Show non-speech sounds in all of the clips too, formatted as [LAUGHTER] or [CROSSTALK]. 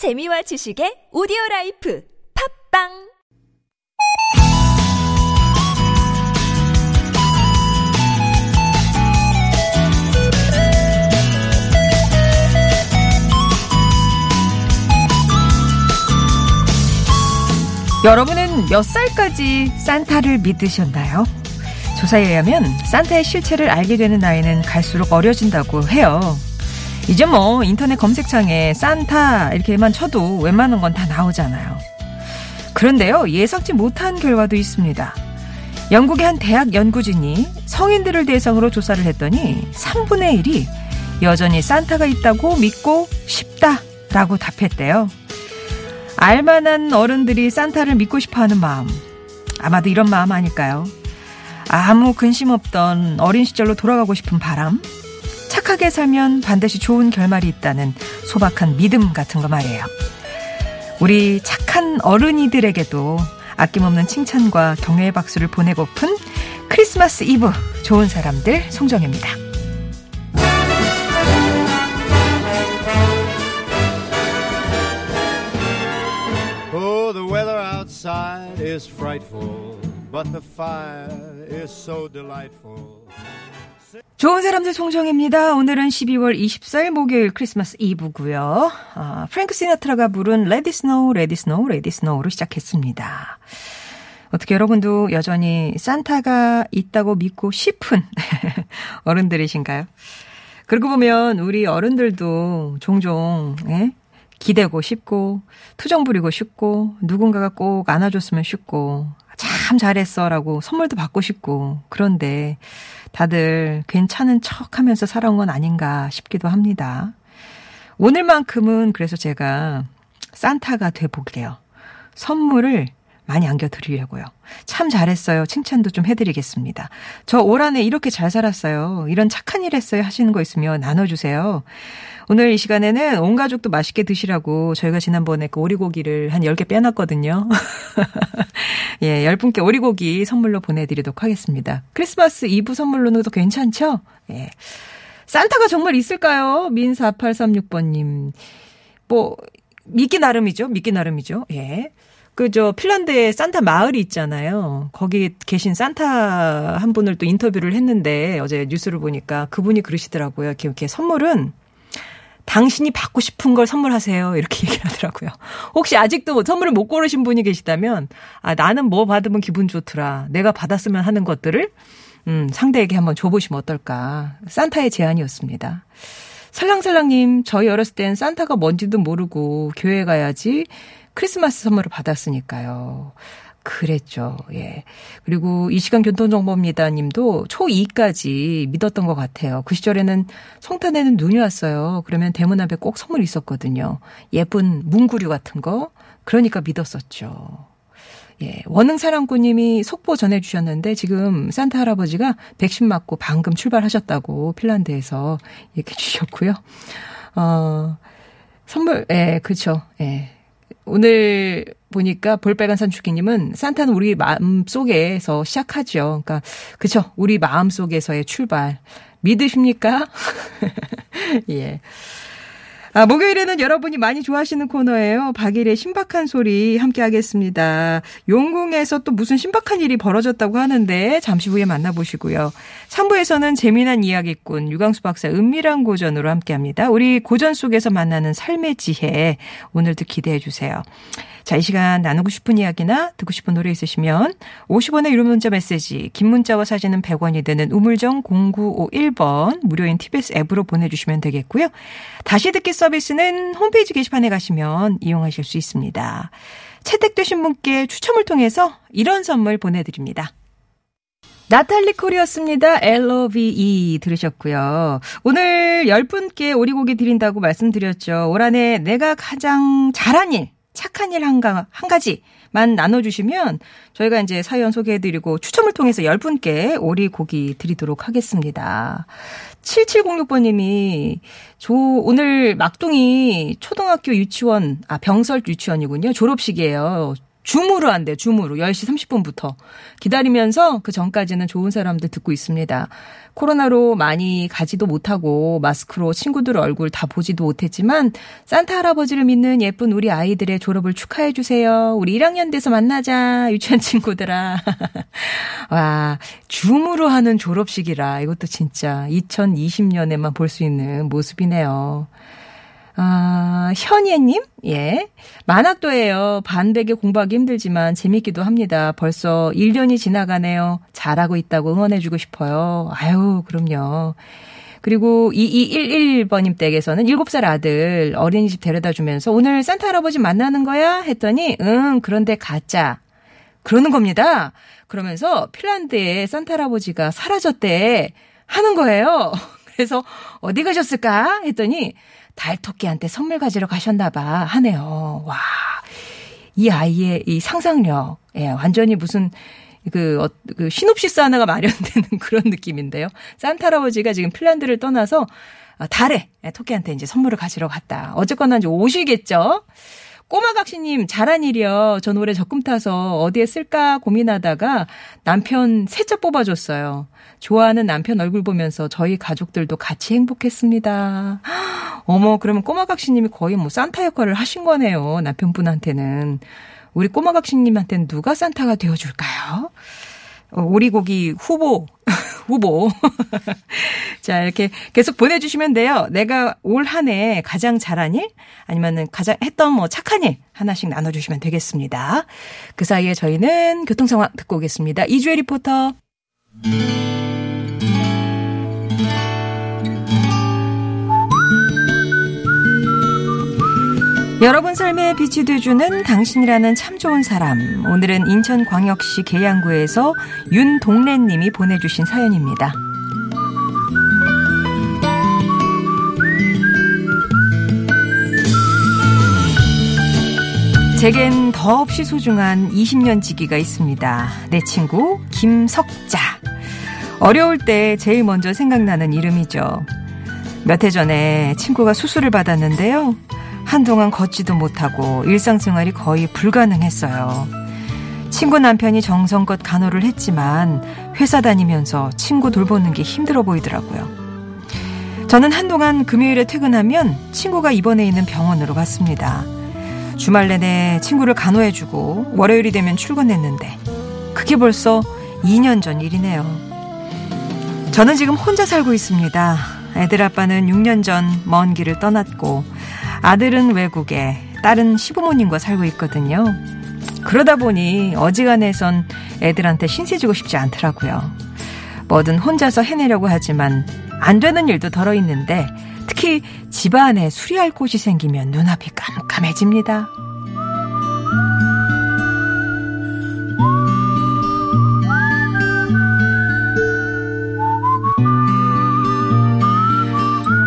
재미와 지식의 오디오 라이프 팟빵 여러분은 몇 살까지 산타를 믿으셨나요? 조사에 의하면 산타의 실체를 알게 되는 나이는 갈수록 어려진다고 해요. 이제 뭐 인터넷 검색창에 산타 이렇게만 쳐도 웬만한 건 다 나오잖아요. 그런데요, 예상치 못한 결과도 있습니다. 영국의 한 대학 연구진이 성인들을 대상으로 조사를 했더니 3분의 1이 여전히 산타가 있다고 믿고 싶다라고 답했대요. 알만한 어른들이 산타를 믿고 싶어 하는 마음. 아마도 이런 마음 아닐까요? 아무 근심 없던 어린 시절로 돌아가고 싶은 바람. 착하게 살면 반드시 좋은 결말이 있다는 소박한 믿음 같은 거 말이에요. 우리 착한 어른이들에게도 아낌없는 칭찬과 격려의 박수를 보내고픈 크리스마스 이브 좋은 사람들 송정입니다. Oh. 좋은 사람들 송정입니다. 오늘은 12월 24일 목요일 크리스마스 이브고요. 아, 프랭크 시나트라가 부른 Let It Snow, Let It Snow로 시작했습니다. 어떻게 여러분도 여전히 산타가 있다고 믿고 싶은 [LAUGHS] 어른들이신가요? 그러고 보면 우리 어른들도 종종 예? 기대고 싶고 투정 부리고 싶고 누군가가 꼭 안아줬으면 싶고 참 잘했어라고 선물도 받고 싶고 그런데 다들 괜찮은 척 하면서 살아온 건 아닌가 싶기도 합니다. 오늘만큼은 그래서 제가 산타가 돼 볼게요. 선물을 많이 안겨 드리려고요. 참 잘했어요. 칭찬도 좀 해드리겠습니다. 저 올 한해 이렇게 잘 살았어요. 이런 착한 일 했어요. 하시는 거 있으면 나눠주세요. 오늘 이 시간에는 온 가족도 맛있게 드시라고 저희가 지난번에 그 오리고기를 한 10개 빼놨거든요. [LAUGHS] 예, 10분께 오리고기 선물로 보내드리도록 하겠습니다. 크리스마스 이브 선물로는 괜찮죠? 예. 산타가 정말 있을까요? 민4836번님. 뭐, 믿기 나름이죠. 믿기 나름이죠. 예. 그 저 핀란드에 산타 마을이 있잖아요. 거기 계신 산타 한 분을 또 인터뷰를 했는데 어제 뉴스를 보니까 그분이 그러시더라고요. 이렇게, 선물은 당신이 받고 싶은 걸 선물하세요. 이렇게 [LAUGHS] 얘기를 하더라고요. 혹시 아직도 선물을 못 고르신 분이 계시다면, 아, 나는 뭐 받으면 기분 좋더라. 내가 받았으면 하는 것들을, 음, 상대에게 한번 줘보시면 어떨까. 산타의 제안이었습니다. 살랑살랑님, 저희 어렸을 땐 산타가 뭔지도 모르고 교회 가야지 크리스마스 선물을 받았으니까요. 그랬죠. 예. 그리고 이 시간 교통정보입니다 님도 초2까지 믿었던 것 같아요. 그 시절에는 성탄에는 눈이 왔어요. 그러면 대문 앞에 꼭 선물이 있었거든요. 예쁜 문구류 같은 거. 그러니까 믿었었죠. 예. 원흥사랑꾼님이 속보 전해주셨는데 지금 산타 할아버지가 백신 맞고 방금 출발하셨다고 핀란드에서 얘기해 주셨고요. 어, 선물, 예, 그쵸. 예. 오늘 보니까 볼빨간 산 축기님은 산타는 우리 마음 속에서 시작하죠. 그러니까 그쵸 우리 마음 속에서의 출발 믿으십니까? [LAUGHS] 예. 아, 목요일에는 여러분이 많이 좋아하시는 코너예요. 박일의 신박한 소리 함께 하겠습니다. 용궁에서 또 무슨 신박한 일이 벌어졌다고 하는데 잠시 후에 만나보시고요. 3부에서는 재미난 이야기꾼 유광수 박사 은밀한 고전으로 함께 합니다. 우리 고전 속에서 만나는 삶의 지혜 오늘도 기대해 주세요. 자, 이 시간 나누고 싶은 이야기나 듣고 싶은 노래 있으시면 50원의 유료 문자 메시지, 긴 문자와 사진은 100원이 되는 우물정 0951번 무료인 TBS 앱으로 보내주시면 되겠고요. 다시 듣기 서비스는 홈페이지 게시판에 가시면 이용하실 수 있습니다. 채택되신 분께 추첨을 통해서 이런 선물 보내드립니다. 나탈리 콜이었습니다. LOVE 들으셨고요. 오늘 10분께 오리고기 드린다고 말씀드렸죠. 올 한해 내가 가장 잘한 일, 착한 일한한 가지 만 나눠주시면 저희가 이제 사연 소개해드리고 추첨을 통해서 10분께 오리 고기 드리도록 하겠습니다. 7706번님이 조 오늘 막둥이 초등학교 유치원 아 병설 유치원이군요 졸업식이에요. 줌으로 한대, 줌으로. 10시 30분부터. 기다리면서 그 전까지는 좋은 사람들 듣고 있습니다. 코로나로 많이 가지도 못하고 마스크로 친구들 얼굴 다 보지도 못했지만 산타 할아버지를 믿는 예쁜 우리 아이들의 졸업을 축하해 주세요. 우리 1학년 돼서 만나자. 유치원 친구들아. [LAUGHS] 와, 줌으로 하는 졸업식이라 이것도 진짜 2020년에만 볼 수 있는 모습이네요. 아, 현예님? 예. 만학도예요. 반백에 공부하기 힘들지만 재밌기도 합니다. 벌써 1년이 지나가네요. 잘하고 있다고 응원해주고 싶어요. 아유, 그럼요. 그리고 2211번님 댁에서는 7살 아들 어린이집 데려다 주면서 오늘 산타 할아버지 만나는 거야? 했더니, 응, 그런데 가짜. 그러는 겁니다. 그러면서 핀란드에 산타 할아버지가 사라졌대. 하는 거예요. [LAUGHS] 그래서 어디 가셨을까? 했더니 달토끼한테 선물 가지러 가셨나 봐 하네요. 와. 이 아이의 이 상상력. 예, 완전히 무슨 그, 어, 그 시놉시스 하나가 마련되는 [LAUGHS] 그런 느낌인데요. 산타 할아버지가 지금 핀란드를 떠나서 어, 달에 예, 토끼한테 이제 선물을 가지러 갔다. 어쨌거나 이제 오시겠죠? 꼬마 각시님, 잘한 일이요. 전 올해 적금 타서 어디에 쓸까 고민하다가 남편 세차 뽑아줬어요. 좋아하는 남편 얼굴 보면서 저희 가족들도 같이 행복했습니다. [GASPS] 어머, 그러면 꼬마 각시님이 거의 뭐 산타 역할을 하신 거네요. 남편분한테는. 우리 꼬마 각시님한테는 누가 산타가 되어줄까요? 어, 오리고기 후보, [LAUGHS] 후보. [LAUGHS] 자, 이렇게 계속 보내주시면 돼요. 내가 올 한 해 가장 잘한 일, 아니면은 가장 했던 뭐 착한 일 하나씩 나눠주시면 되겠습니다. 그 사이에 저희는 교통 상황 듣고 오겠습니다. 이주혜 리포터. 여러분 삶에 빛이 되주는 당신이라는 참 좋은 사람. 오늘은 인천광역시 계양구에서 윤동래님이 보내주신 사연입니다. 제겐 더없이 소중한 20년 지기가 있습니다. 내 친구 김석자. 어려울 때 제일 먼저 생각나는 이름이죠. 몇 해 전에 친구가 수술을 받았는데요. 한동안 걷지도 못하고 일상생활이 거의 불가능했어요. 친구 남편이 정성껏 간호를 했지만 회사 다니면서 친구 돌보는 게 힘들어 보이더라고요. 저는 한동안 금요일에 퇴근하면 친구가 입원해 있는 병원으로 갔습니다. 주말 내내 친구를 간호해주고 월요일이 되면 출근했는데 그게 벌써 2년 전 일이네요. 저는 지금 혼자 살고 있습니다. 애들 아빠는 6년 전 먼 길을 떠났고 아들은 외국에, 딸은 시부모님과 살고 있거든요. 그러다 보니 어지간해선 애들한테 신세 지고 싶지 않더라고요. 뭐든 혼자서 해내려고 하지만 안 되는 일도 덜어 있는데 특히 집안에 수리할 곳이 생기면 눈앞이 깜깜해집니다.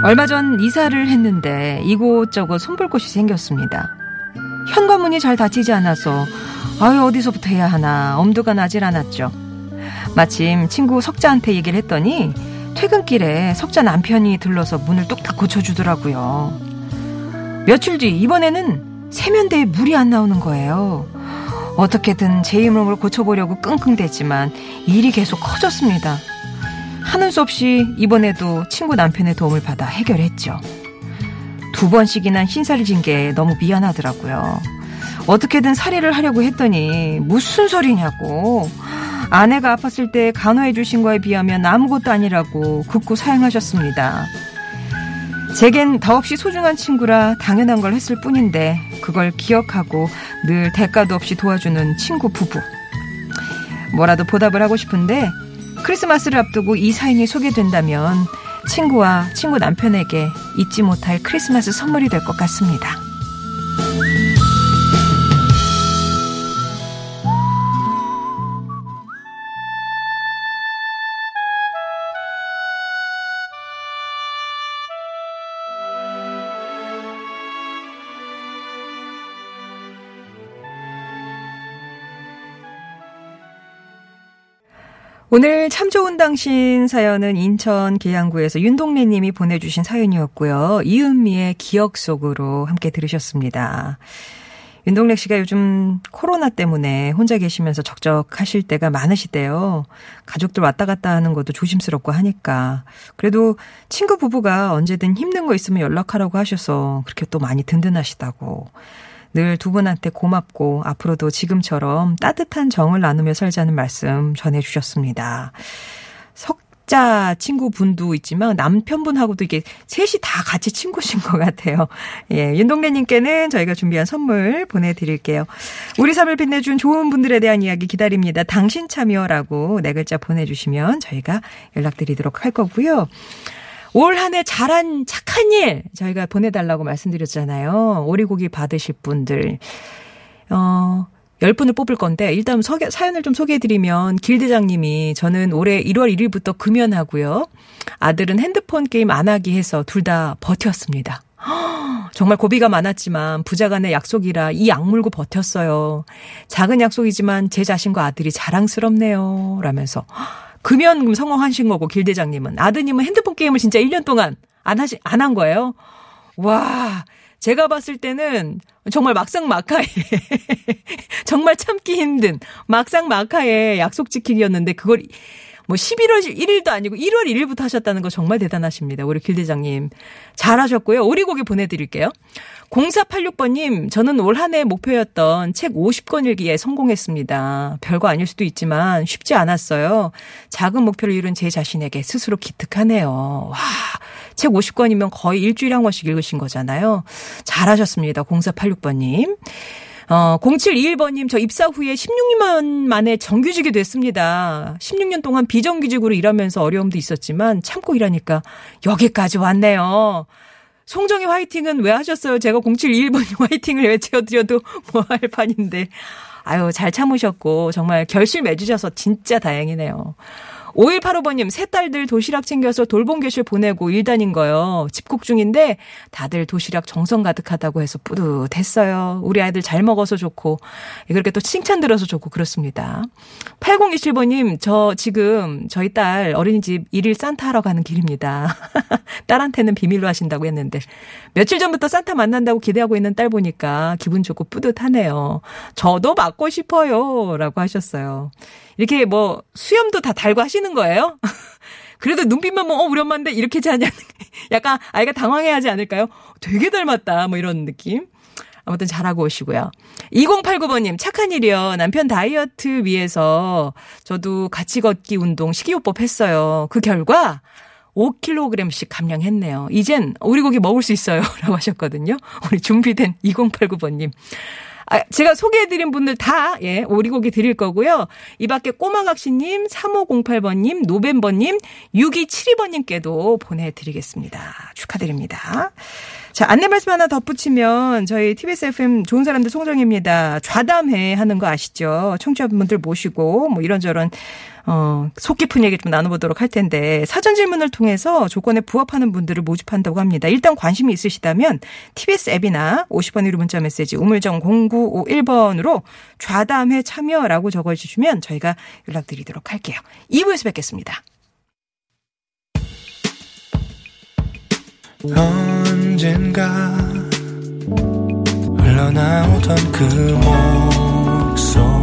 얼마 전 이사를 했는데 이곳저곳 손볼 곳이 생겼습니다. 현관문이 잘 닫히지 않아서 아유 어디서부터 해야 하나 엄두가 나질 않았죠. 마침 친구 석자한테 얘기를 했더니 퇴근길에 석자 남편이 들러서 문을 뚝딱 고쳐주더라고요. 며칠 뒤 이번에는 세면대에 물이 안 나오는 거예요. 어떻게든 제 힘으로 고쳐보려고 끙끙댔지만 일이 계속 커졌습니다. 하는 수 없이 이번에도 친구 남편의 도움을 받아 해결했죠. 두 번씩이나 신사를 진게 너무 미안하더라고요. 어떻게든 살해를 하려고 했더니 무슨 소리냐고. 아내가 아팠을 때 간호해 주신 거에 비하면 아무것도 아니라고 극구 사양하셨습니다. 제겐 더없이 소중한 친구라 당연한 걸 했을 뿐인데 그걸 기억하고 늘 대가도 없이 도와주는 친구 부부. 뭐라도 보답을 하고 싶은데 크리스마스를 앞두고 이 사연이 소개된다면 친구와 친구 남편에게 잊지 못할 크리스마스 선물이 될 것 같습니다. 오늘 참 좋은 당신 사연은 인천 계양구에서 윤동래 님이 보내주신 사연이었고요. 이은미의 기억 속으로 함께 들으셨습니다. 윤동렉 씨가 요즘 코로나 때문에 혼자 계시면서 적적하실 때가 많으시대요. 가족들 왔다 갔다 하는 것도 조심스럽고 하니까. 그래도 친구 부부가 언제든 힘든 거 있으면 연락하라고 하셔서 그렇게 또 많이 든든하시다고. 늘 두 분한테 고맙고 앞으로도 지금처럼 따뜻한 정을 나누며 살자는 말씀 전해주셨습니다. 석자 친구분도 있지만 남편분하고도 이게 셋이 다 같이 친구신 것 같아요. 예, 윤동래님께는 저희가 준비한 선물 보내드릴게요. 우리 삶을 빛내준 좋은 분들에 대한 이야기 기다립니다. 당신 참여라고 네 글자 보내주시면 저희가 연락드리도록 할 거고요. 올 한 해 잘한 착한 일 저희가 보내달라고 말씀드렸잖아요. 오리고기 받으실 분들. 어, 10분을 뽑을 건데 일단 소개, 사연을 좀 소개해드리면 길 대장님이 저는 올해 1월 1일부터 금연하고요. 아들은 핸드폰 게임 안 하기 해서 둘 다 버텼습니다. [GASPS] 정말 고비가 많았지만 부자간의 약속이라 이 악물고 버텼어요. 작은 약속이지만 제 자신과 아들이 자랑스럽네요. 라면서 금연 성공하신 거고 길 대장님은 아드님은 핸드폰 게임을 진짜 1년 동안 안 하시 안 한 거예요. 와, 제가 봤을 때는 정말 막상 막하에 [LAUGHS] 정말 참기 힘든 막상 막하에 약속 지키기였는데 그걸 뭐 11월 1일도 아니고 1월 1일부터 하셨다는 거 정말 대단하십니다. 우리 길 대장님. 잘하셨고요. 오리고기 보내드릴게요. 0486번님, 저는 올 한 해 목표였던 책 50권 읽기에 성공했습니다. 별거 아닐 수도 있지만 쉽지 않았어요. 작은 목표를 이룬 제 자신에게 스스로 기특하네요. 와, 책 50권이면 거의 일주일에 한 권씩 읽으신 거잖아요. 잘하셨습니다. 0486번님. 어, 0721번님, 저 입사 후에 16년 만에 정규직이 됐습니다. 16년 동안 비정규직으로 일하면서 어려움도 있었지만 참고 일하니까 여기까지 왔네요. 송정희 화이팅은 왜 하셨어요? 제가 0721번님 화이팅을 외쳐드려도 [LAUGHS] 뭐 할 판인데. 아유, 잘 참으셨고, 정말 결실 맺으셔서 진짜 다행이네요. 5185번님, 새 딸들 도시락 챙겨서 돌봄 교실 보내고 일 다닌 거요. 집콕 중인데 다들 도시락 정성 가득하다고 해서 뿌듯했어요. 우리 아이들 잘 먹어서 좋고, 그렇게 또 칭찬 들어서 좋고 그렇습니다. 8027번님, 저 지금 저희 딸 어린이집 일일 산타 하러 가는 길입니다. [LAUGHS] 딸한테는 비밀로 하신다고 했는데, 며칠 전부터 산타 만난다고 기대하고 있는 딸 보니까 기분 좋고 뿌듯하네요. 저도 맞고 싶어요. 라고 하셨어요. 이렇게 뭐 수염도 다 달고 하시는 거예요? [LAUGHS] 그래도 눈빛만 보면 어 우리 엄마인데 이렇게 않는 [LAUGHS] 약간 아이가 당황해하지 않을까요? 되게 닮았다 뭐 이런 느낌. 아무튼 잘하고 오시고요. 2089번님, 착한 일이요. 남편 다이어트 위해서 저도 같이 걷기 운동 식이요법 했어요. 그 결과 5kg씩 감량했네요. 이젠 오리고기 먹을 수 있어요. [LAUGHS] 라고 하셨거든요. 우리 준비된 2089번님. 아, 제가 소개해드린 분들 다, 예, 오리고기 드릴 거고요. 이 밖에 꼬마각시님, 3508번님, 노벤버님, 6272번님께도 보내드리겠습니다. 축하드립니다. 자, 안내 말씀 하나 덧붙이면 저희 TBS FM 좋은 사람들 송정입니다. 좌담회 하는 거 아시죠? 청취자분들 모시고 뭐 이런저런 어, 속 깊은 얘기 좀 나눠보도록 할 텐데 사전 질문을 통해서 조건에 부합하는 분들을 모집한다고 합니다. 일단 관심이 있으시다면 TBS 앱이나 50번 1호 문자 메시지 우물정 0951번으로 좌담회 참여라고 적어주시면 저희가 연락드리도록 할게요. 2부에서 뵙겠습니다. 언젠가 흘러나오던 그 목소리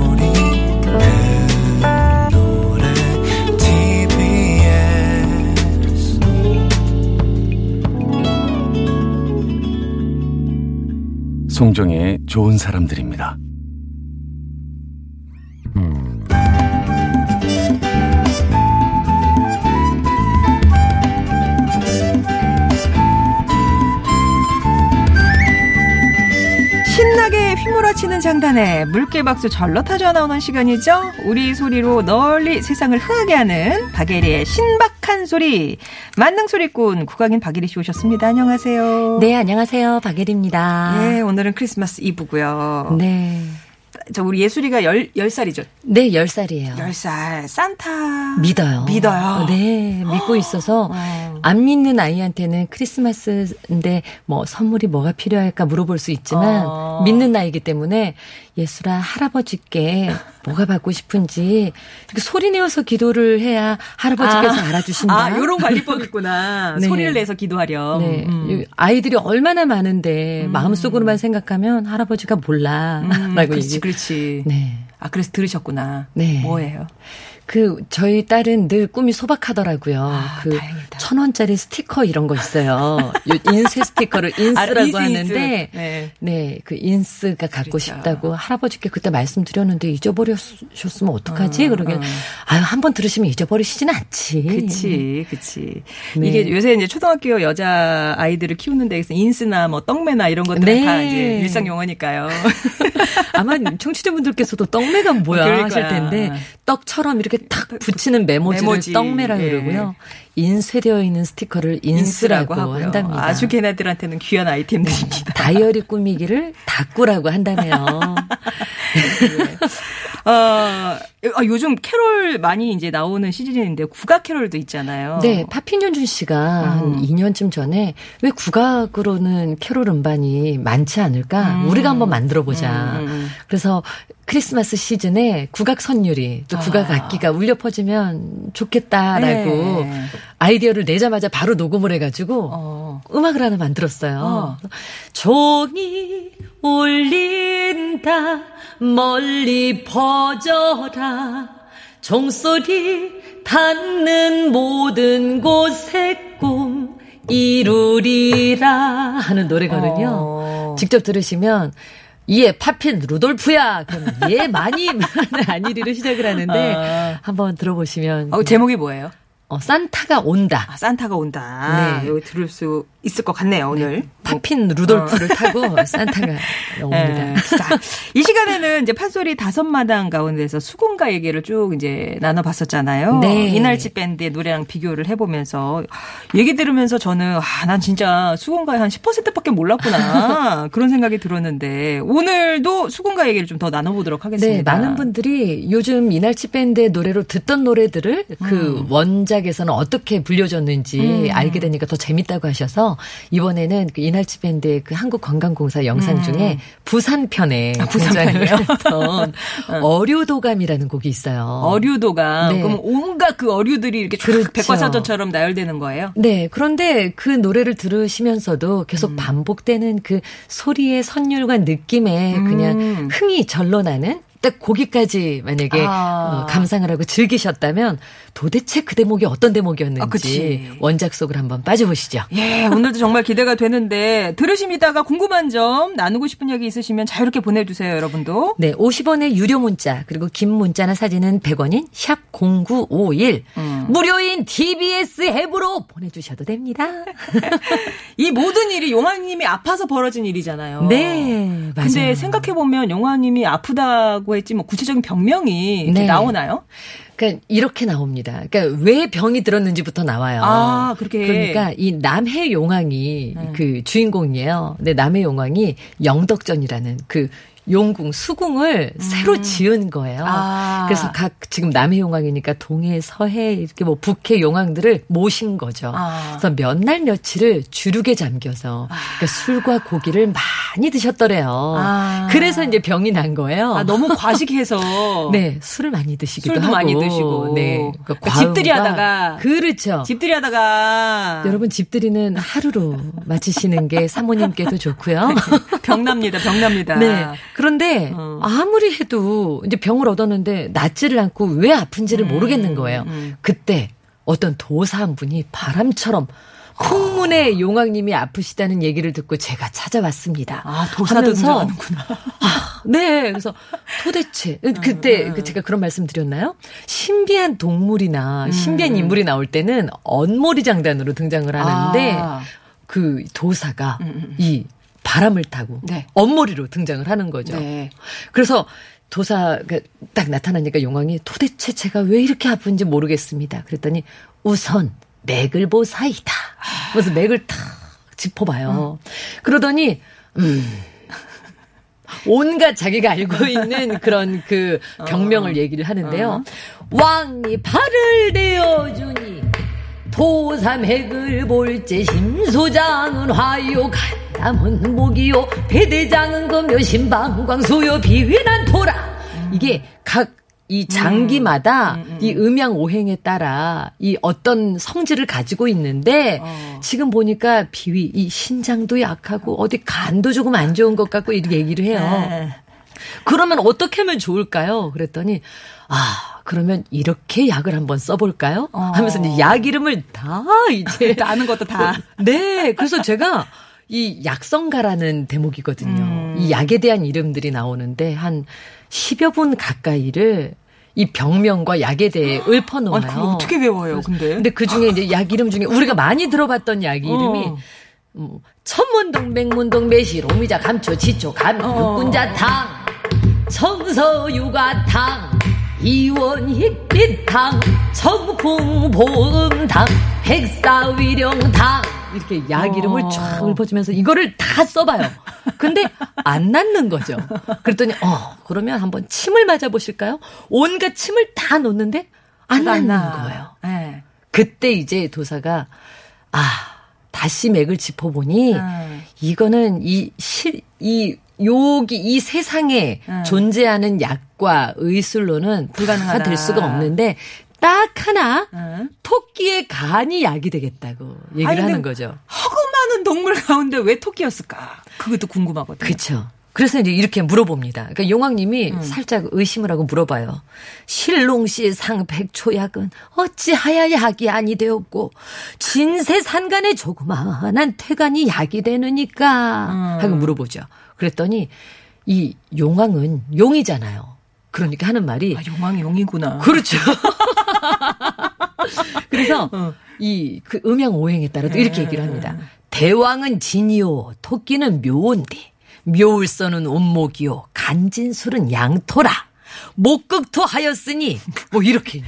송정의 좋은 사람들입니다. 휘몰아치는 장단에 물개 박수 절로 타져 나오는 시간이죠. 우리 소리로 널리 세상을 흥하게 하는 박예리의 신박한 소리. 만능 소리꾼 국악인 박예리 씨 오셨습니다. 안녕하세요. 네, 안녕하세요. 박예리입니다. 예, 오늘은 크리스마스 이브고요. 네. 저 우리 예술이가 열, 열 살이죠. 네, 10살이에요. 열 살. 산타. 믿어요. 믿어요. 네, 믿고 있어서 어. 안 믿는 아이한테는 크리스마스인데 뭐 선물이 뭐가 필요할까 물어볼 수 있지만 어. 믿는 나이기 때문에 예수라 할아버지께 뭐가 받고 싶은지 이렇게 소리 내어서 기도를 해야 할아버지께서 알아주신다. 아, 요런 관리법 있구나. [LAUGHS] 네. 소리를 내서 기도하렴. 네. 음. 아이들이 얼마나 많은데 마음속으로만 생각하면 할아버지가 몰라. 음, [LAUGHS] 라고 그렇지, 얘기. 그렇지. 네. 아, 그래서 들으셨구나. 네. 뭐예요? 그 저희 딸은 늘 꿈이 소박하더라고요. 아, 그. 천 원짜리 스티커 이런 거 있어요. 요 인쇄 스티커를 [LAUGHS] 인스라고 아, 인스, 인스. 하는데 네. 네, 그 인스가 갖고 그렇죠. 싶다고 할아버지께 그때 말씀드렸는데 잊어버렸으면 어떡하지? 어, 그러길 어. 아유 한 번 들으시면 잊어버리시진 않지. 그치, 그치. 네. 이게 요새 이제 초등학교 여자 아이들을 키우는 데에서 인스나 뭐 떡매나 이런 것들은 네. 다 이제 일상 용어니까요. [LAUGHS] 아마 청취자분들께서도 떡매가 뭐야 [LAUGHS] 그럴 하실. 텐데 떡처럼 이렇게 탁 붙이는 메모지를 메모지. 떡매라 예. 그러고요. 인쇄되어 있는 스티커를 인스라고, 하고요. 한답니다. 아주 걔네들한테는 귀한 아이템들입니다. 다이어리 꾸미기를 다꾸라고 한다네요. [LAUGHS] 어, 아, 요즘 캐롤 많이 이제 나오는 시즌인데 국악 캐롤도 있잖아요. 네, 팝핀현준 씨가 한 2년쯤 전에 왜 국악으로는 캐롤 음반이 많지 않을까? 우리가 한번 만들어 보자. 음, 음. 그래서 크리스마스 시즌에 국악 선율이 또 국악 아. 악기가 울려 퍼지면 좋겠다라고 네. 아이디어를 내자마자 바로 녹음을 해가지고 어. 음악을 하나 만들었어요. 종이 울린다 멀리 퍼져라 종소리 닿는 모든 곳에 꿈 이루리라 하는 노래거든요. 어. 직접 들으시면 이에 파핀 루돌프야. 그럼 예 많이 [LAUGHS] 아니리를 시작을 하는데 아. 한번 들어보시면 어, 제목이 뭐예요? 어, 산타가 온다. 아, 산타가 온다. 네. 여기 들을 수 있을 것 같네요, 오늘. 파핀 루돌프를 타고 [LAUGHS] 산타가 옵니다. 네. 자, 이 시간에는 이제 판소리 다섯 마당 가운데서 수군가 얘기를 쭉 이제 나눠봤었잖아요. 네. 이날치 밴드의 노래랑 비교를 해보면서 얘기 들으면서 저는 아, 난 진짜 수군가의 한 10%밖에 몰랐구나 [LAUGHS] 그런 생각이 들었는데 오늘도 수군가 얘기를 좀 더 나눠보도록 하겠습니다. 네, 많은 분들이 요즘 이날치 밴드의 노래로 듣던 노래들을 그 원작에서는 어떻게 불려졌는지 알게 되니까 더 재밌다고 하셔서 이번에는 그 이날치 밴드의 그 한국관광공사 영상 중에 부산 편에 등장을 했던 [LAUGHS] 어류도감이라는 곡이 있어요. 어류도가 네. 그럼 온갖 그 어류들이 이렇게 쫙 그렇죠. 백과사전처럼 나열되는 거예요. 네, 그런데 그 노래를 들으시면서도 계속 반복되는 그 소리의 선율과 느낌에 그냥 흥이 절로 나는 딱 거기까지 만약에 아. 어, 감상을 하고 즐기셨다면 도대체 그 대목이 어떤 대목이었는지 아. 원작 속을 한번 빠져보시죠. 예, 오늘도 정말 기대가 되는데 들으시다가 궁금한 점 나누고 싶은 얘기 있으시면 자유롭게 보내주세요, 여러분도. 네, 50원의 유료 문자 그리고 긴 문자나 사진은 100원인 샵 0951 음. 무료인 TBS 앱으로 보내주셔도 됩니다. [LAUGHS] 이 모든 일이 용화님이 아파서 벌어진 일이잖아요. 네, 맞아요. 근데 생각해 보면 용화님이 아프다고 했지 뭐 구체적인 병명이 이렇게 네. 나오나요? 그러니까 이렇게 나옵니다. 그러니까 왜 병이 들었는지부터 나와요. 아, 그렇게. 그러니까 이 남해 용왕이 그 주인공이에요. 근데 남해 용왕이 영덕전이라는 그 용궁 수궁을 새로 지은 거예요. 음. 아. 그래서 각 지금 남해 용왕이니까 동해, 서해 이렇게 뭐 북해 용왕들을 모신 거죠. 아. 그래서 몇 날 며칠을 주룩에 잠겨서 그러니까 술과 고기를 많이 드셨더래요. 아. 그래서 이제 병이 난 거예요. 아, 너무 과식해서. [LAUGHS] 네, 술을 많이 드시기도 술도 하고. 많이 드시고. 네. 그러니까 집들이 과음과- 하다가 그렇죠. 집들이 하다가. 여러분 집들이는 하루로 마치시는 게 사모님께도 좋고요. [LAUGHS] 병납니다, 병납니다. 네. 그런데 어. 아무리 해도 이제 병을 얻었는데 낫지를 않고 왜 아픈지를 모르겠는 거예요. 음. 그때 어떤 도사 한 분이 바람처럼 풍문의 용왕님이 아프시다는 얘기를 듣고 제가 찾아왔습니다. 아, 도사도 등장하는구나. 아, 네. 그래서 도대체 [LAUGHS] 그때 음. 그 제가 그런 말씀 드렸나요? 신비한 동물이나 음. 신비한 인물이 나올 때는 언모리 장단으로 등장을 하는데 아. 그 도사가 이 바람을 타고 네. 언모리로 등장을 하는 거죠. 네. 그래서 도사가 딱 나타나니까 용왕이 도대체 제가 왜 이렇게 아픈지 모르겠습니다. 그랬더니 우선 맥을 보사이다. 그래서 맥을 탁 짚어봐요. 그러더니 음. 온갖 자기가 알고 있는 그런 그 병명을 얘기를 하는데요. 왕이 발을 대어주니 도삼핵을 볼지 심소장은 화요 간 다. 담은 목이요 대대장은 거며 신방광소요 비위난 토라 이게 각 이 장기마다 이 음양 오행에 따라 이 어떤 성질을 가지고 있는데 지금 보니까 비위 이 신장도 약하고 어디 간도 조금 안 좋은 것 같고 이렇게 얘기를 해요. 네. 그러면 어떻게 하면 좋을까요? 그랬더니 아 그러면 이렇게 약을 한번 써볼까요? 하면서 이제 약 이름을 다 이제 [LAUGHS] 아는 것도 다. 네 그래서 제가 이 약성가라는 대목이거든요. 이 약에 대한 이름들이 나오는데 한 10여 분 가까이를 이 병명과 약에 대해 읊어놓아요. 아니, 어떻게 외워요, 근데? 근데 그 중에 이제 약 이름 중에 우리가 많이 들어봤던 약 이름이 어. 뭐 천문동, 백문동, 매실, 오미자, 감초, 지초, 감, 어. 육군자탕, 청서유가탕, 이원희빛탕, 청풍보음탕, 백사위령탕 이렇게 약 이름을 쫙 읊어주면서 이거를 다 써봐요. 근데 안 낫는 거죠. 그랬더니 어 그러면 한번 침을 맞아보실까요? 온갖 침을 다 놓는데 안 낫는 거예요. 네. 그때 이제 도사가 아 다시 맥을 짚어보니 음. 이거는 이 실 이 여기 이 세상에 음. 존재하는 약과 의술로는 불가능하다. 다될 수가 없는데 딱 하나 음. 토끼의 간이 약이 되겠다고 얘기를 아니, 하는 거죠. 허구 많은 동물 가운데 왜 토끼였을까? 그것도 궁금하거든요. 그렇죠. 그래서 이제 이렇게 물어봅니다. 그러니까 용왕님이 음. 살짝 의심을 하고 물어봐요. 실롱씨 상백초약은 어찌하야 약이 아니 되었고 진세 산간의 조그마한 퇴간이 약이 되느니까 음. 하고 물어보죠. 그랬더니 이 용왕은 용이잖아요. 그러니까 하는 말이 아, 용왕이 용이구나. 그렇죠. [LAUGHS] 그래서 어. 이그 음양 오행에 따라도 이렇게 얘기를 합니다. 대왕은 진이요, 토끼는 묘온디, 묘울선은 온목이요, 간진술은 양토라, 목극토 하였으니 뭐 이렇게.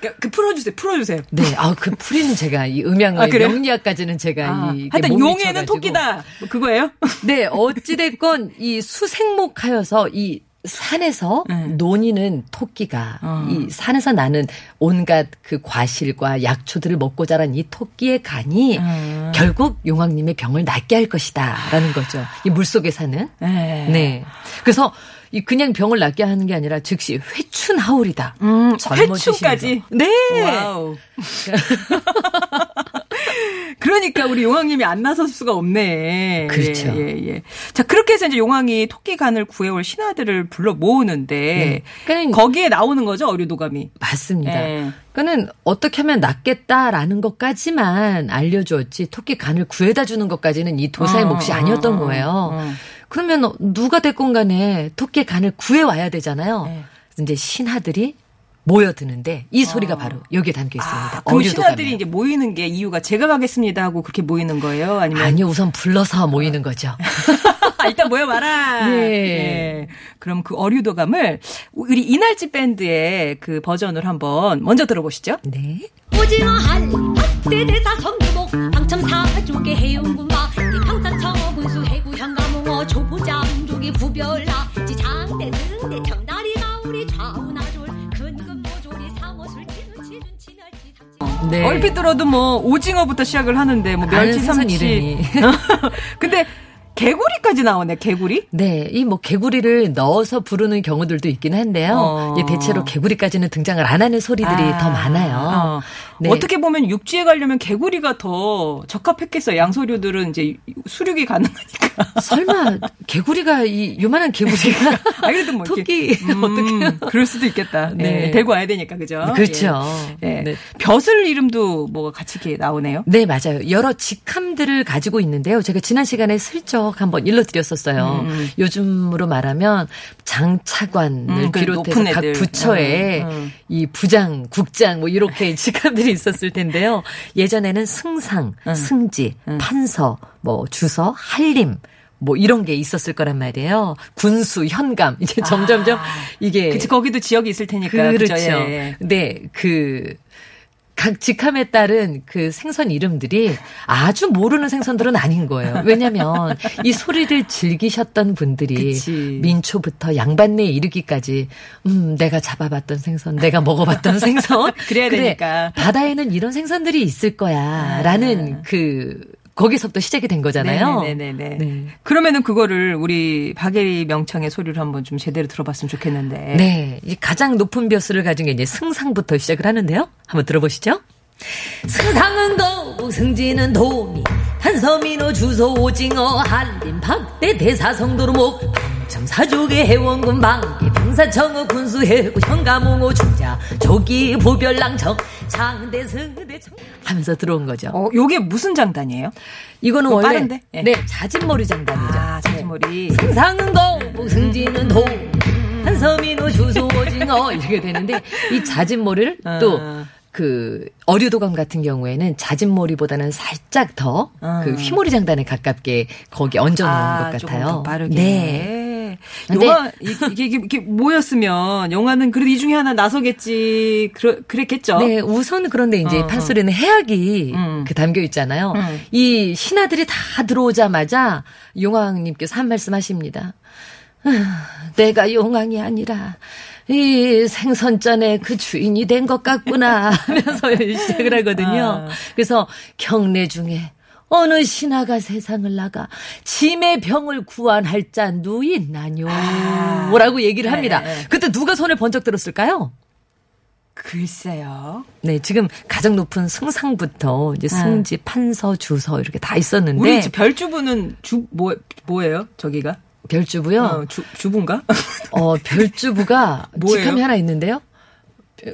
그, 그 풀어주세요, 풀어주세요. 네, 아 그 풀이는 제가 이 음양의 아, 그래요? 명리학까지는 제가 아, 이 하여튼 미쳐가지고. 토끼다. 뭐 그거예요? [LAUGHS] 네, 어찌됐건 이 수생목하여서 이 산에서 노니는 토끼가 이 산에서 나는 온갖 그 과실과 약초들을 먹고 자란 이 토끼의 간이 결국 용왕님의 병을 낫게 할 것이다라는 거죠. 이 물속에 사는. 네. 네. 그래서 이 그냥 병을 낫게 하는 게 아니라 즉시 회춘하오리다. 음, 젊어지시면서. 회춘까지. 네. 와우. [LAUGHS] 그러니까 우리 용왕님이 안 나설 수가 없네. 그렇죠. 예, 예, 예. 자, 그렇게 해서 이제 용왕이 토끼 간을 구해올 신하들을 불러 모으는데 네. 거기에 나오는 거죠, 어류도감이. 맞습니다. 예. 그러니까는 어떻게 하면 낫겠다라는 것까지만 알려주었지 토끼 간을 구해다 주는 것까지는 이 도사의 어, 몫이 어, 아니었던 어, 거예요. 어. 그러면 누가 됐건 간에 토끼의 간을 구해와야 되잖아요. 네. 이제 신하들이 모여드는데 이 소리가 바로 여기에 담겨 있습니다. 아, 그럼 신하들이 가면. 이제 모이는 게 이유가 제가 가겠습니다 하고 그렇게 모이는 거예요? 아니면 아니 우선 불러서 모이는 거죠. [LAUGHS] 아, 일단 모여봐라. 네. 예. 그럼 그 어류도감을 우리 이날치 밴드의 그 버전을 한번 먼저 들어보시죠. 네. 오징어 할 밭대대사 성주목 방첨 사족의 해운군 조부장족이 부별나 지장대승대 청다리가 우리 좌우나졸 근근 모조리 상어술 치는 치준 치날치 상치 네. 얼핏 들어도 뭐 오징어부터 시작을 하는데 뭐 멸치, 삼치. 이름이. [LAUGHS] 근데 개구리 까지 나오네. 개구리? 네, 이 뭐 개구리를 넣어서 부르는 경우들도 있긴 한데요. 어. 이 대체로 개구리까지는 등장을 안 하는 소리들이 아, 더 많아요. 어. 네. 어떻게 보면 육지에 가려면 개구리가 더 적합했겠어요. 양소류들은 이제 수륙이 가능하니까. [LAUGHS] 설마 개구리가 이 요만한 개구리가 [LAUGHS] 아, 그래도 뭐 토끼 [LAUGHS] 음, 어떻게 그럴 수도 있겠다. 네. 네. 데리고 와야 되니까 그죠? 그렇죠. 예. 예. 네. 벼슬 이름도 뭐가 같이 이렇게 나오네요. 네, 맞아요. 여러 직함들을 가지고 있는데요. 제가 지난 시간에 슬쩍 한번 일러 드렸었어요. 요즘으로 말하면 장차관을 음, 그 비롯해서 각. 부처에 음, 음. 이 부장, 국장 뭐 이렇게 [LAUGHS] 직함들이 있었을 텐데요. 예전에는 승상, 음. 승지, 판서, 뭐 주서, 한림 뭐 이런 게 있었을 거란 말이에요. 군수, 현감 이제 점점점 이게 아. 그치 거기도 지역이 있을 테니까. 그렇죠. 그죠? 예, 예. 근데 그, 각 직함에 따른 그 생선 이름들이 아주 모르는 생선들은 아닌 거예요. 왜냐면 이 소리를 즐기셨던 분들이 그치. 민초부터 양반내에 이르기까지 음, 내가 잡아봤던 생선, 내가 먹어봤던 [LAUGHS] 생선. 그래야 그래, 되니까. 바다에는 이런 생선들이 있을 거야. 라는 그 거기서부터 시작이 된 거잖아요. 네네네. 네. 그러면은 그거를 우리 박예리 명창의 소리를 한번 좀 제대로 들어봤으면 좋겠는데. 네. 이 가장 높은 벼슬을 가진 게 이제 승상부터 시작을 하는데요. 한번 들어보시죠. 승상은 거북, 승진은 도미, 한서민호 주소 오징어, 한림 박대 대사성도루목, 방청 사족의 해원군 방계, 병사청어 군수해구, 현가몽호 중자, 조기 부별랑청, 장대 승 대 청 하면서 들어온 거죠. 어, 요게 무슨 장단이에요? 이거는 어, 원래 빠른데? 예. 네 자진머리 장단이죠. 아, 자진머리. 승상은 거북, 승진은 도, 한서민호 주소 오징어 이렇게 되는데 이 자진머리를 또 아. 그 어류도감 같은 경우에는 자진머리보다는 살짝 더그 아. 휘모리 장단에 가깝게 거기 얹어 놓은 아, 것 같아요. 더 빠르게. 네. 영화 이- 이게, 이게, 이게 모였으면 영화는 그래도 이 중에 하나 나서겠지. 그러, 그랬겠죠. 네, 우선 그런데 이제 어, 어. 판소리는 해악이 음. 그 담겨 있잖아요. 음. 이 신하들이 다 들어오자마자 용왕님께서 한 말씀 하십니다. 아, 내가 용왕이 아니라 이 생선전에 그 주인이 된 것 같구나 [LAUGHS] 하면서 시작을 하거든요. 아. 그래서 경례 중에 어느 신하가 세상을 나가 짐의 병을 구안할 자 누있나뇨? 아. 라고 얘기를 합니다. 네, 네. 그때 누가 손을 번쩍 들었을까요? 글쎄요. 네, 지금 가장 높은 승상부터 이제 승지, 판서, 주서 이렇게 다 있었는데 우리 집 별주부는 주, 뭐, 뭐예요? 저기가? 별주부요. 어, 주, 주부인가? 어, 별주부가? [LAUGHS] 직함이 하나 있는데요.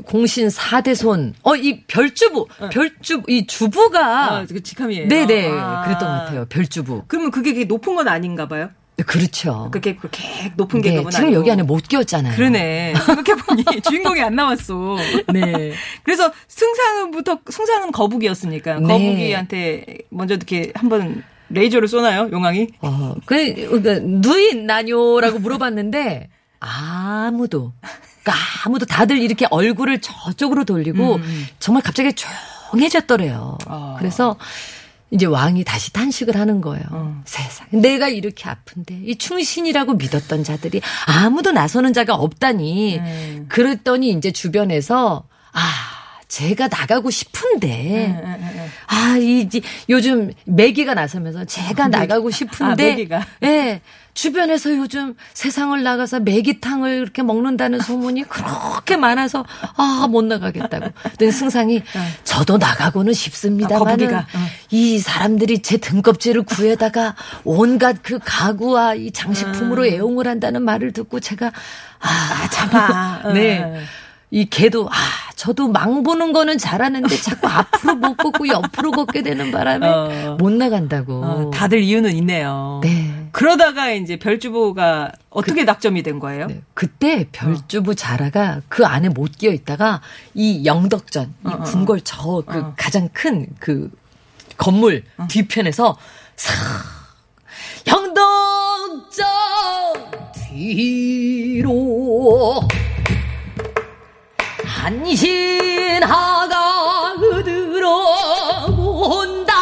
공신 사대손. 어, 이 별주부, 별주, 이 주부가. 아, 그 직함이에요. 네네. 아. 그랬던 것 같아요. 별주부. 그러면 그게 그게 높은 건 아닌가 봐요? 네, 그렇죠. 그렇게, 그렇게 높은 네, 계급은 지금 아니고. 여기 안에 못 끼웠잖아요. 그러네. 생각해보니 [LAUGHS] 주인공이 안 나왔어. 네. 그래서 승상은부터, 승상은 거북이였으니까. 네. 거북이한테 먼저 이렇게 한번 레이저를 쏘나요? 용왕이? 어, 그, 그, 누인 나뇨라고 물어봤는데, 아무도, 그러니까 아무도 다들 이렇게 얼굴을 저쪽으로 돌리고, 정말 갑자기 조용해졌더래요. 아. 그래서, 이제 왕이 다시 탄식을 하는 거예요. 세상. 내가 이렇게 아픈데, 이 충신이라고 믿었던 자들이 아무도 나서는 자가 없다니. 그랬더니 이제 주변에서, 아, 제가 나가고 싶은데, 아, 이, 이- 요즘 매기가 나서면서 제가 나가고 싶은데, 아. 예. 주변에서 요즘 세상을 나가서 매기탕을 이렇게 먹는다는 소문이 그렇게 많아서 아 못 나가겠다고. 그랬더니 승상이 저도 나가고는 싶습니다만 아. 어. 이 사람들이 제 등껍질을 구해다가 온갖 그 가구와 이 장식품으로 애용을 한다는 말을 듣고 제가 아, 참아. [LAUGHS] 네. 이 개도 아 저도 망 보는 거는 잘하는데 자꾸 앞으로 못 걷고 옆으로 걷게 되는 바람에 어. 못 나간다고. 어, 다들 이유는 있네요. 네. 그러다가 이제 별주부가 어떻게 낙점이 된 거예요? 네. 그때 별주부 자라가 그 안에 못 끼어 있다가 이 영덕전, 이 궁궐 저 그 가장 큰 그 건물 뒤편에서 싹 영덕전 뒤로 한신하가 들어온다.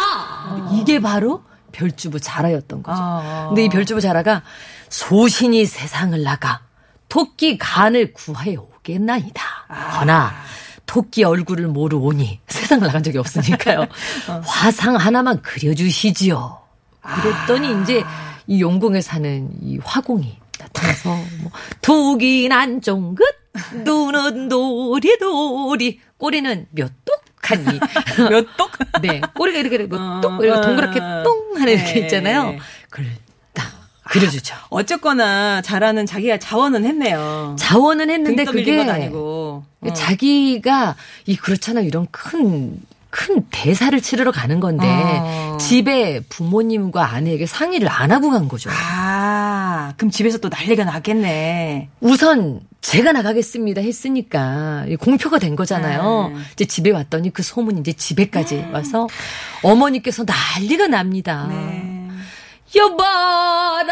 이게 바로 별주부 자라였던 거죠. 아. 근데 이 별주부 자라가 소신이 세상을 나가 토끼 간을 구하여 오겠나이다. 허나 토끼 얼굴을 모르오니 세상을 나간 적이 없으니까요. [LAUGHS] 화상 하나만 그려주시지요. 그랬더니 이제 이 용궁에 사는 이 화공이 나타나서 뭐 두기 난 쫑긋 눈은 도리도리 꼬리는 몇 똑 하니 [LAUGHS] 몇 똑? 네 꼬리가 이렇게 이렇게 어, 똑 이렇게 동그랗게 어. 똥 하는 이렇게 네. 있잖아요. 그걸 딱 그려주죠. 어쨌거나 잘하는 자기가 자원은 했네요. 자원은 했는데 그게 건 아니고. 어. 자기가 이 그렇잖아요. 이런 큰 큰 대사를 치르러 가는 건데 어. 집에 부모님과 아내에게 상의를 안 하고 간 거죠. 아, 그럼 집에서 또 난리가 나겠네. 우선 제가 나가겠습니다 했으니까 공표가 된 거잖아요. 네. 이제 집에 왔더니 그 소문이 이제 집에까지 와서 어머니께서 난리가 납니다. 네. 여봐라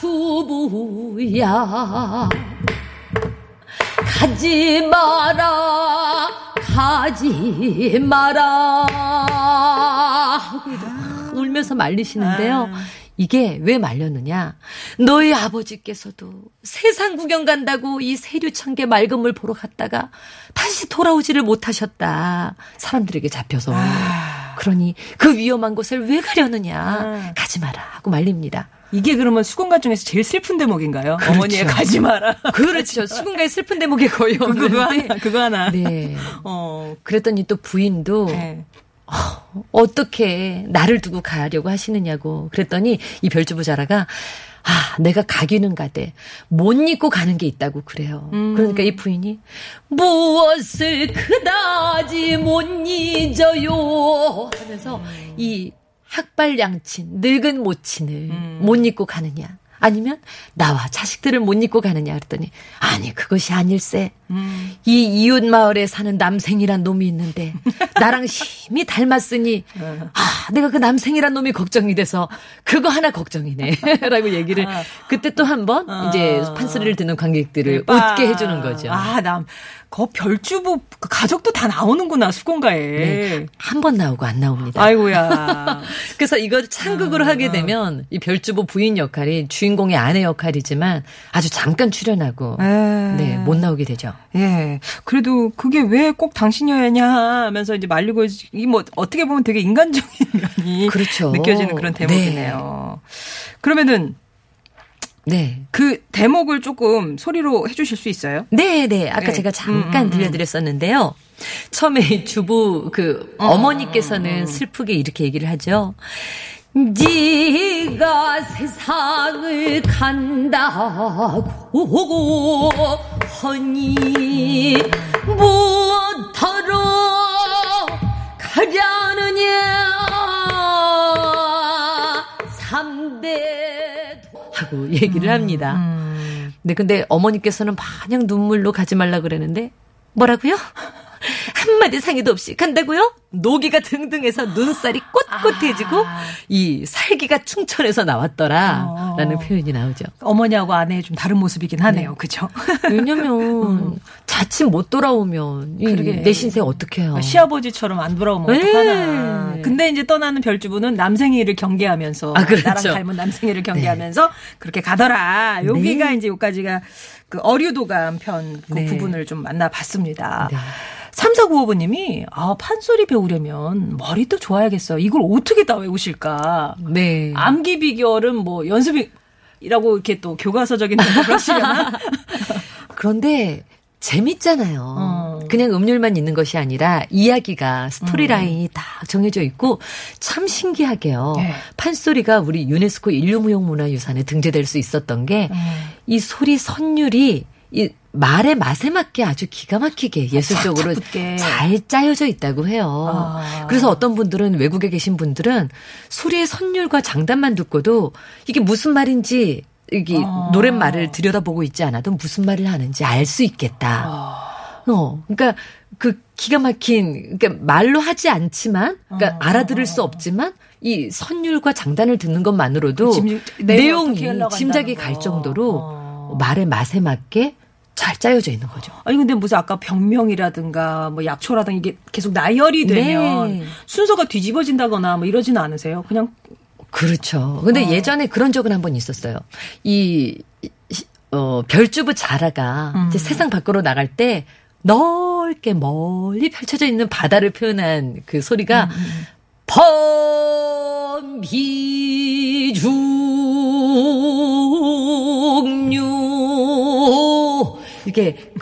주부야 가지 마라 가지 마라 막 울면서 말리시는데요. 이게 왜 말렸느냐? 너희 아버지께서도 세상 구경 간다고 이 세류천개 맑은 물 보러 갔다가 다시 돌아오지를 못하셨다. 사람들에게 잡혀서. 그러니 그 위험한 곳을 왜 가려느냐. 아. 가지 마라 하고 말립니다. 이게 그러면 수군가 중에서 제일 슬픈 대목인가요? 어머니의 가지 마라. [LAUGHS] 그렇죠. 수군가의 슬픈 대목이 거의 그거 없는데. 하나, 그거 하나. 네. [LAUGHS] 어. 그랬더니 또 부인도 네. 어떻게 나를 두고 가려고 하시느냐고 그랬더니 이 별주부 자라가 아, 내가 가기는 가되 못 잊고 가는 게 있다고 그래요. 그러니까 이 부인이 무엇을 그다지 못 잊어요 하면서 이 학발양친 늙은 모친을 못 잊고 가느냐? 아니면 나와 자식들을 못 잊고 가느냐? 그랬더니 아니 그것이 아닐세. 이 이웃 마을에 사는 남생이란 놈이 있는데 나랑 심히 닮았으니 아 내가 그 남생이란 놈이 걱정이 돼서 그거 하나 걱정이네라고 [LAUGHS] 얘기를 그때 또 한번 이제 판소리를 듣는 관객들을 웃게 해주는 거죠. 아, 남, 거 별주부 그 가족도 다 나오는구나, 수군가에. 네. 한번 나오고 안 나옵니다. 아이고야. [LAUGHS] 그래서 이걸 창극으로 하게 되면 이 별주부 부인 역할이 주인공의 아내 역할이지만 아주 잠깐 출연하고 에. 네, 못 나오게 되죠. 예. 그래도 그게 왜 꼭 당신이었냐 하면서 이제 말리고, 이 뭐, 어떻게 보면 되게 인간적인 [LAUGHS] 면이. 그렇죠. 느껴지는 그런 대목이네요. 그러면은 네. 그 대목을 조금 소리로 해 주실 수 있어요? 네, 네. 아까 네. 제가 잠깐 들려 드렸었는데요. 처음에 이 주부 그 어머니께서는 슬프게 이렇게 얘기를 하죠. 네가 세상을 간다고 하니 무엇하러 가려느냐 삼대 하고 얘기를 합니다. 네, 근데 어머니께서는 마냥 눈물로 가지 말라 그러는데 뭐라고요? [LAUGHS] 한마디 상의도 없이 간다고요? 노기가 등등해서 눈살이 꼿꼿해지고 이 살기가 충천해서 나왔더라라는 표현이 나오죠. 어머니하고 아내의 좀 다른 모습이긴 하네요. 그죠? [LAUGHS] 왜냐면 자칫 못 돌아오면 이 그러게. 내 신세 어떻게 해요? 시아버지처럼 안 돌아오면 네. 어떡하나. 근데 이제 떠나는 별주부는 남생이를 경계하면서 아, 그렇죠. 나랑 닮은 남생이를 경계하면서 그렇게 가더라. 여기가 네. 이제 여기까지가 그 어류도감 편그 네. 부분을 좀 만나봤습니다. 네. 3495번님이 아 판소리 배우려면 머리도 좋아야겠어. 이걸 어떻게 다 외우실까? 네. 암기 비결은 뭐 연습이라고 이렇게 또 교과서적인 대답을 하시려나? [LAUGHS] 그런데 재밌잖아요. 어. 그냥 음률만 있는 것이 아니라 이야기가 스토리 라인이 다 정해져 있고 참 신기하게요. 네. 판소리가 우리 유네스코 인류무형문화유산에 등재될 수 있었던 게이 소리 선율이 이 말의 맛에 맞게 아주 기가 막히게 예술적으로 붙게. 잘 짜여져 있다고 해요. 아. 그래서 어떤 분들은 외국에 계신 분들은 소리의 선율과 장단만 듣고도 이게 무슨 말인지 이게 아. 노랫말을 들여다보고 있지 않아도 무슨 말을 하는지 알 수 있겠다. 아. 어, 그러니까 그 기가 막힌 그러니까 말로 하지 않지만 그러니까 아. 알아들을 수 없지만 이 선율과 장단을 듣는 것만으로도 짐- 내용이 짐작이 거. 갈 정도로 어. 말의 맛에 맞게 잘 짜여져 있는 거죠. 아니 근데 무슨 아까 병명이라든가 뭐 약초라든가 이게 계속 나열이 되면 네. 순서가 뒤집어진다거나 뭐 이러지는 않으세요? 그냥 그렇죠. 어. 근데 예전에 그런 적은 한 번 있었어요. 이, 시- 어, 별주부 자라가 음. 이제 세상 밖으로 나갈 때 넓게 멀리 펼쳐져 있는 바다를 표현한 그 음, 소리가 범비중 이렇게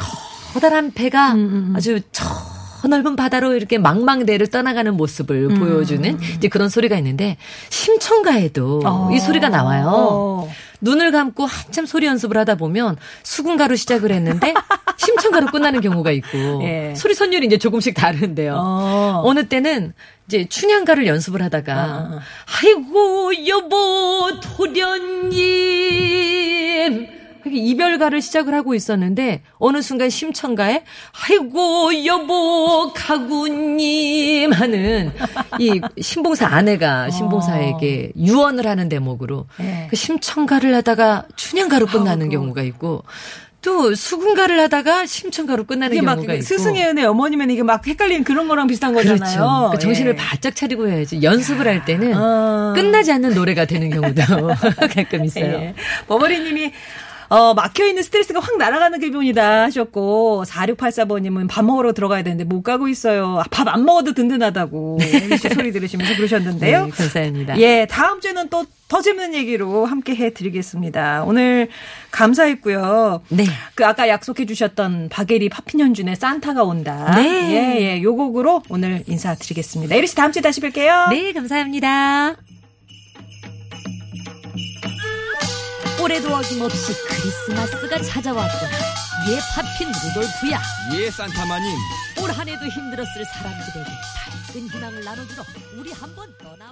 커다란 배가 음, 아주 저 넓은 바다로 이렇게 망망대를 떠나가는 모습을 음. 보여주는 이제 그런 소리가 있는데 심청가에도 어. 이 소리가 나와요. 어. 눈을 감고 한참 소리 연습을 하다 보면 수군가로 시작을 했는데 [LAUGHS] 심청가로 끝나는 경우가 있고 예. 소리 선율이 이제 조금씩 다른데요. 어. 어느 때는 이제 춘향가를 연습을 하다가 아. 아이고 여보 도련님 이렇게 이별가를 시작을 하고 있었는데 어느 순간 심청가에 아이고 여보 가구님 하는 이 신봉사 아내가 신봉사에게 유언을 하는 대목으로 네. 그 심청가를 하다가 춘향가로 끝나는 아이고. 경우가 있고 또 수군가를 하다가 심청가로 끝나는 이게 막 경우가 있고 스승의 은혜 어머니면 이게 막 헷갈리는 그런 거랑 비슷한 그렇죠. 거잖아요. 그러니까 정신을 예. 바짝 차리고 해야지. 연습을 할 때는 어. 끝나지 않는 노래가 되는 경우도 [LAUGHS] 가끔 있어요. 예. 버버리님이 어, 막혀있는 스트레스가 확 날아가는 기분이다 하셨고, 4684번님은 밥 먹으러 들어가야 되는데 못 가고 있어요. 밥안 먹어도 든든하다고. 소리 들으시면서 그러셨는데요. 네, 감사합니다. 예, 다음 주에는 또 더 재밌는 얘기로 함께 해드리겠습니다. 오늘 감사했고요. 네. 그 아까 약속해 주셨던 박예리 파피년준의 산타가 온다. 네. 예, 예. 요 곡으로 오늘 인사드리겠습니다. 예리 씨 다음 주에 다시 뵐게요. 네, 감사합니다. 올해도 어김없이 크리스마스가 찾아왔구나. 예, 파핀 루돌프야. 예, 산타마님. 올 한 해도 힘들었을 사람들에게 밝은 희망을 나눠주러 우리 한번 떠나.